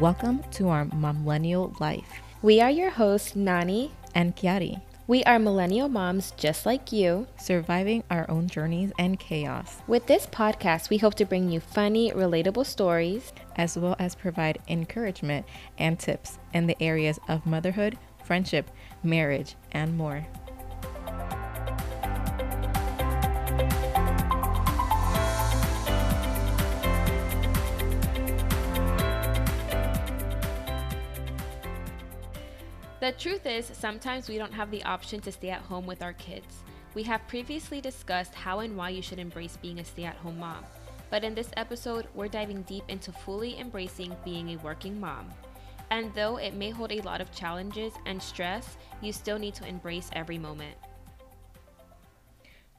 Welcome to our Momlennial life. We are your hosts, Nani and Kiari. We are millennial moms just like you, surviving our own journeys and chaos. With this podcast, we hope to bring you funny, relatable stories, as well as provide encouragement and tips in the areas of motherhood, friendship, marriage, and more. The truth is, sometimes we don't have the option to stay at home with our kids. We have previously discussed how and why you should embrace being a stay at home mom. But in this episode, we're diving deep into fully embracing being a working mom. And though it may hold a lot of challenges and stress, you still need to embrace every moment.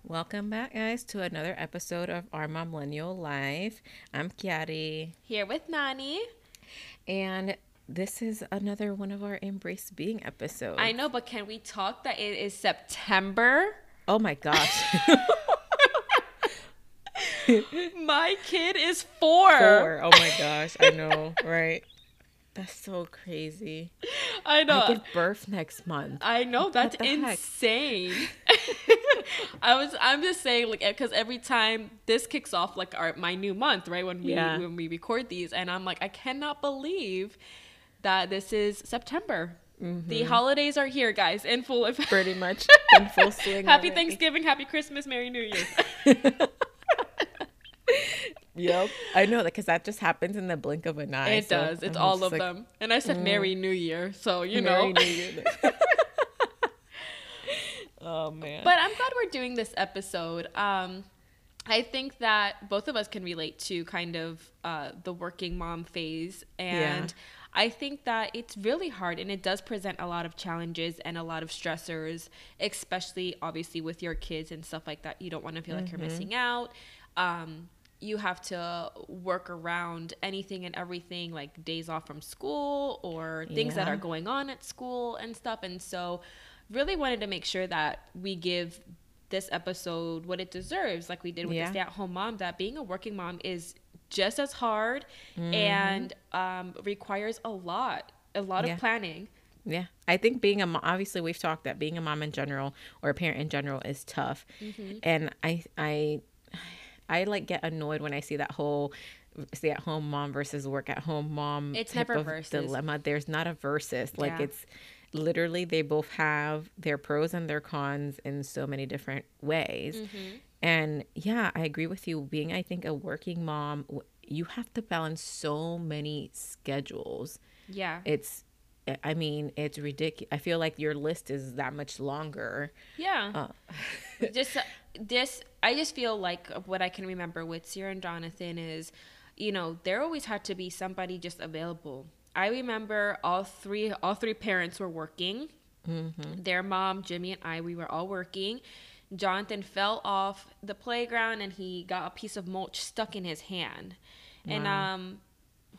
Welcome back, guys, to another episode of Our Momlennial Life. I'm Kiari. Here with Nani. And this is another one of our Embrace Being episodes. I know, but can we talk that it is September? Oh my gosh. my kid is four. Four. Oh my gosh. I know, right? That's so crazy. I know. I give birth next month. I know. That's insane. I was. I'm just saying, like, eh, because every time this kicks off, like, our my new month, right when we yeah. when we record these, and I'm like, I cannot believe that this is September. Mm-hmm. The holidays are here, guys, in full effect. Pretty much in full swing. happy already. Thanksgiving, Happy Christmas, Merry New Year. yep, I know that because that just happens in the blink of an eye. It so does. It's I'm all of like, them. And I said mm, Merry New Year, so you Merry know. New Year. oh man. But I'm glad we're doing this episode. Um, I think that both of us can relate to kind of uh, the working mom phase and. Yeah I think that it's really hard and it does present a lot of challenges and a lot of stressors, especially obviously with your kids and stuff like that. You don't want to feel mm-hmm. like you're mm-hmm. missing out. Um, you have to work around anything and everything like days off from school or things yeah. that are going on at school and stuff. And so, really wanted to make sure that we give this episode what it deserves, like we did with yeah. the stay at home mom, that being a working mom is just as hard mm-hmm. and um, requires a lot, a lot yeah. of planning. Yeah, I think being a mom, obviously we've talked that being a mom in general or a parent in general is tough, mm-hmm. and I I I like get annoyed when I see that whole stay at home mom versus work at home mom. It's never versus dilemma. There's not a versus. Like yeah. it's literally they both have their pros and their cons in so many different ways. Mm-hmm. And yeah, I agree with you. Being, I think, a working mom, you have to balance so many schedules. Yeah. It's, I mean, it's ridiculous. I feel like your list is that much longer. Yeah. Uh. just this, I just feel like what I can remember with Sierra and Jonathan is, you know, there always had to be somebody just available. I remember all three, all three parents were working. Mm-hmm. Their mom, Jimmy, and I, we were all working Jonathan fell off the playground and he got a piece of mulch stuck in his hand. Wow. And um,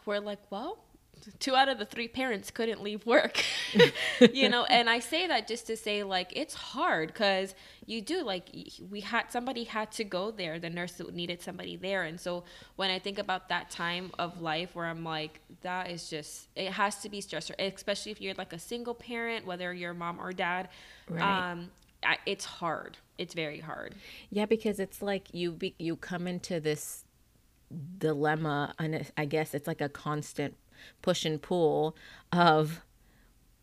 we're like, well, two out of the three parents couldn't leave work you know and i say that just to say like it's hard because you do like we had somebody had to go there the nurse needed somebody there and so when i think about that time of life where i'm like that is just it has to be stressful especially if you're like a single parent whether you're mom or dad right. um it's hard it's very hard. Yeah, because it's like you be, you come into this dilemma, and I guess it's like a constant push and pull of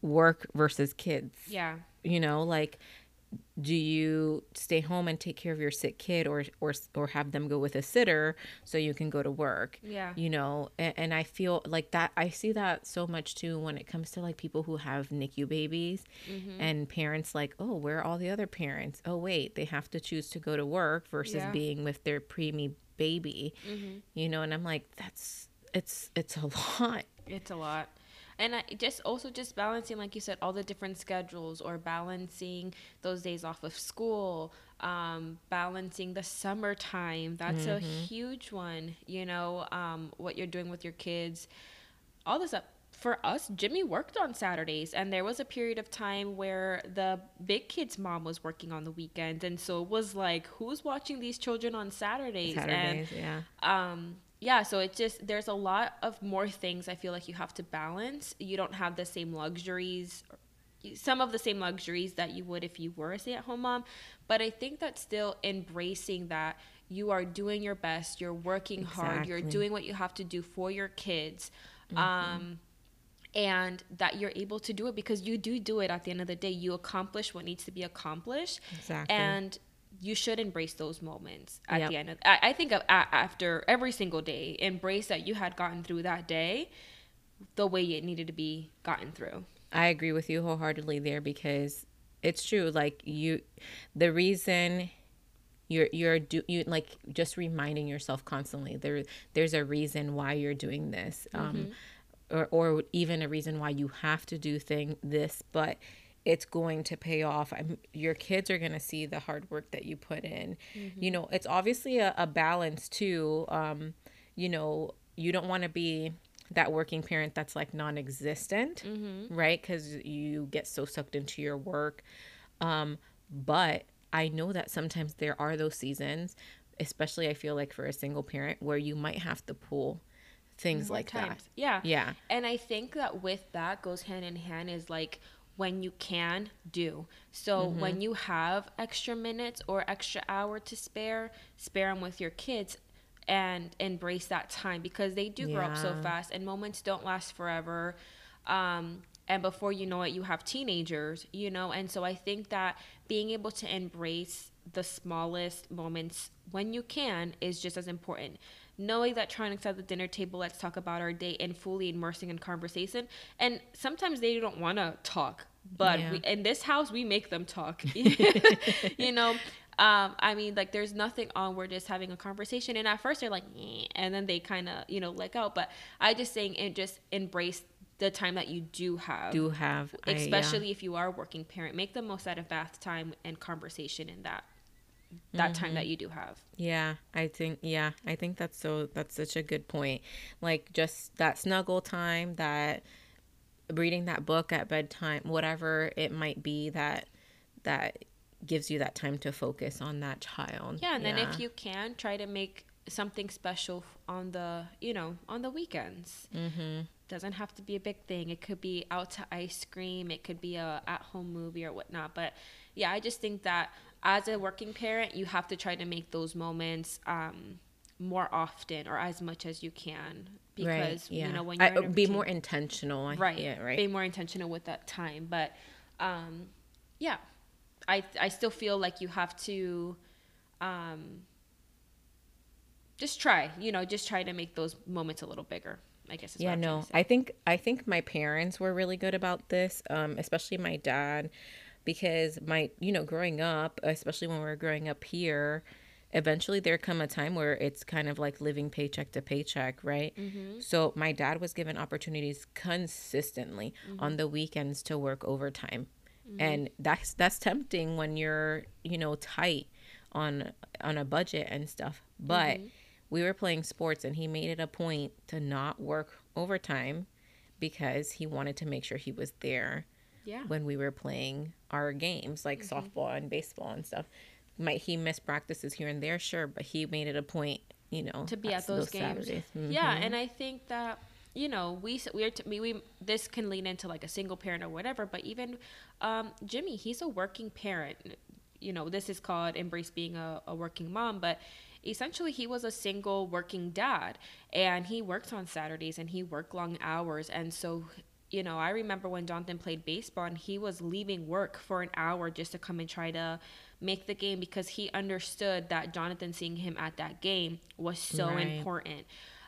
work versus kids. Yeah. You know, like do you stay home and take care of your sick kid or or or have them go with a sitter so you can go to work yeah you know and, and, i feel like that i see that so much too when it comes to like people who have nicu babies mm-hmm. and parents like oh where are all the other parents oh wait they have to choose to go to work versus yeah. being with their preemie baby mm-hmm. you know and i'm like that's it's it's a lot it's a lot and I just also just balancing like you said all the different schedules or balancing those days off of school um, balancing the summertime that's mm-hmm. a huge one you know um, what you're doing with your kids all this up for us, Jimmy worked on Saturdays, and there was a period of time where the big kid's mom was working on the weekends, and so it was like, who's watching these children on Saturdays? Saturdays, and, yeah. Um, yeah, so it just there's a lot of more things I feel like you have to balance. You don't have the same luxuries some of the same luxuries that you would if you were a stay-at-home mom, but I think that still embracing that you are doing your best, you're working exactly. hard, you're doing what you have to do for your kids. Mm-hmm. Um and that you're able to do it because you do do it at the end of the day. You accomplish what needs to be accomplished. Exactly. And you should embrace those moments at yep. the end of I, I think of, after every single day embrace that you had gotten through that day the way it needed to be gotten through i agree with you wholeheartedly there because it's true like you the reason you're you're do you like just reminding yourself constantly there there's a reason why you're doing this um, mm-hmm. um or or even a reason why you have to do thing this but it's going to pay off. I'm, your kids are going to see the hard work that you put in. Mm-hmm. You know, it's obviously a, a balance too. Um, you know, you don't want to be that working parent that's like non-existent, mm-hmm. right? Because you get so sucked into your work. Um, but I know that sometimes there are those seasons, especially I feel like for a single parent, where you might have to pull things More like times. that. Yeah. Yeah. And I think that with that goes hand in hand is like when you can do. So mm-hmm. when you have extra minutes or extra hour to spare, spare them with your kids and embrace that time because they do yeah. grow up so fast and moments don't last forever. Um, and before you know it, you have teenagers, you know. And so I think that being able to embrace the smallest moments when you can is just as important knowing that trying to sit at the dinner table, let's talk about our day and fully immersing in conversation. And sometimes they don't want to talk, but yeah. we, in this house, we make them talk. you know, um, I mean, like, there's nothing on. We're just having a conversation, and at first they're like, eh, and then they kind of, you know, let go. But I just saying, and just embrace the time that you do have. Do have, especially I, yeah. if you are a working parent. Make the most out of bath time and conversation in that that mm-hmm. time that you do have. Yeah, I think yeah, I think that's so that's such a good point. Like just that snuggle time, that reading that book at bedtime, whatever it might be that that gives you that time to focus on that child. Yeah, and yeah. then if you can try to make something special on the, you know, on the weekends. Mm-hmm. Doesn't have to be a big thing. It could be out to ice cream. It could be a at home movie or whatnot. But yeah, I just think that as a working parent, you have to try to make those moments um, more often or as much as you can because right, yeah. you know when you're I, be more intentional right yeah, right. be more intentional with that time but um yeah. I i still feel like you have to um just try you know just try to make those moments a little bigger i guess yeah no i think i think my parents were really good about this um especially my dad because my you know growing up especially when we are growing up here eventually there come a time where it's kind of like living paycheck to paycheck right mm-hmm. so my dad was given opportunities consistently mm-hmm. on the weekends to work overtime mm-hmm. and that's that's tempting when you're you know tight on on a budget and stuff but mm-hmm. we were playing sports and he made it a point to not work overtime because he wanted to make sure he was there yeah. when we were playing our games like mm-hmm. softball and baseball and stuff. Might he miss practices here and there? Sure, but he made it a point, you know, to be at those, those games. Mm-hmm. Yeah, and I think that you know we we are we this can lean into like a single parent or whatever, but even um, Jimmy, he's a working parent. You know, this is called embrace being a, a working mom, but essentially he was a single working dad and he worked on Saturdays and he worked long hours and so you know, I remember when Jonathan played baseball and he was leaving work for an hour just to come and try to make the game because he understood that Jonathan seeing him at that game was so right. important.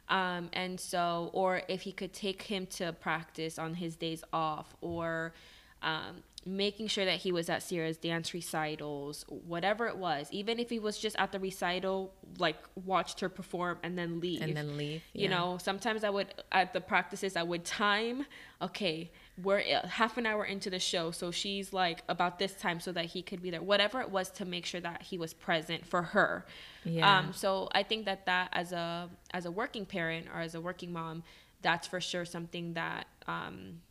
Um, and so, or if he could take him to practice on his days off, or um, making sure that he was at Sierra's dance recitals, whatever it was, even if he was just at the recital, like watched her perform and then leave. And then leave. Yeah. You know, sometimes I would, at the practices, I would time, okay, we're half an hour into the show. So she's like about this time so that he could be there. Whatever it was to make sure that he was present for her. Yeah. Um, so I think that that as a, as a working parent or as a working mom, that's for sure something that, um,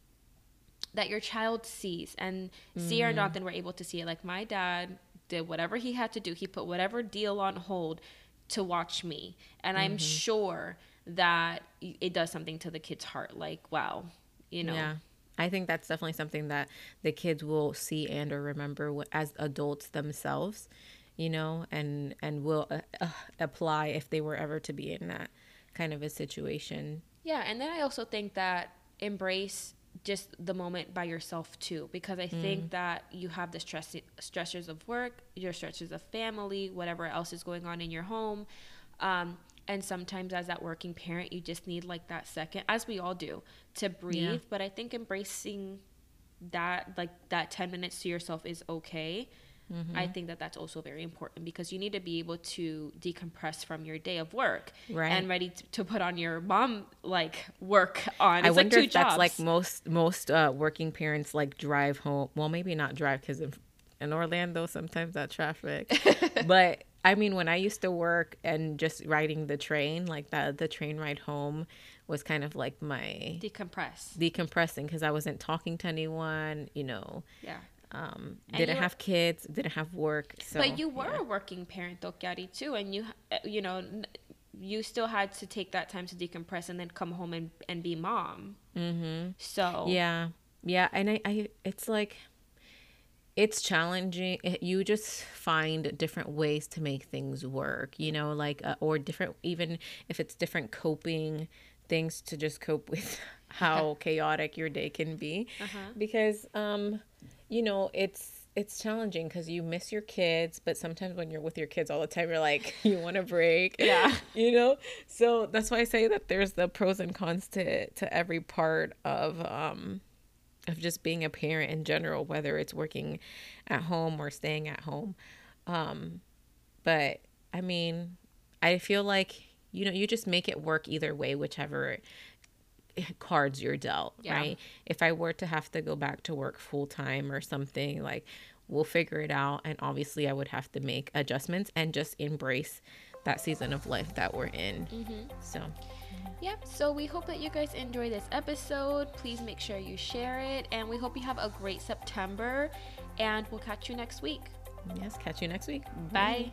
that your child sees. And mm. Sierra and Jonathan were able to see it. Like my dad did whatever he had to do. He put whatever deal on hold to watch me. And I'm sure that it does something to the kid's heart. Like, wow, you know. Yeah. I think that's definitely something that the kids will see and or remember as adults themselves, you know, and and will uh, uh, apply if they were ever to be in that kind of a situation. Yeah, and then I also think that embrace just the moment by yourself too because I think that you have the stress stressors of work, your stressors of family, whatever else is going on in your home. Um, and sometimes as that working parent, you just need like that second as we all do to breathe, but I think embracing that like that 10 minutes to yourself is okay. I think that that's also very important because you need to be able to decompress from your day of work Right. and ready to, to put on your mom like work on. It's I like wonder two if that's jobs. like most most uh, working parents like drive home. Well, maybe not drive because in Orlando sometimes that traffic. but I mean, when I used to work and just riding the train, like that, the train ride home was kind of like my decompress. decompressing because I wasn't talking to anyone. You know, Yeah. Um, didn't were- have kids, didn't have work. So, but you were yeah. a working parent though, Gary, too, and you uh, you know you still had to take that time to decompress and then come home and, and be mom. Mm-hmm. So Yeah. Yeah. And I, I it's like, it's challenging. You just find different ways to make things work, you know, like, uh, or different, even if it's different coping things to just cope with how chaotic your day can be. Because, um, you know, it's, it's challenging because you miss your kids, but sometimes when you're with your kids all the time, you're like, you want a break. Yeah. you know so that's why i say that there's the pros and cons to to every part of um of just being a parent in general whether it's working at home or staying at home um but i mean i feel like you know you just make it work either way whichever cards you're dealt Yeah. right if i were to have to go back to work full time or something like we'll figure it out and obviously i would have to make adjustments and just embrace that season of life that we're in mm-hmm. so Yep. So we hope that you guys enjoy this episode. Please make sure you share it, and we hope you have a great September. And we'll catch you next week. yes catch you next week Bye.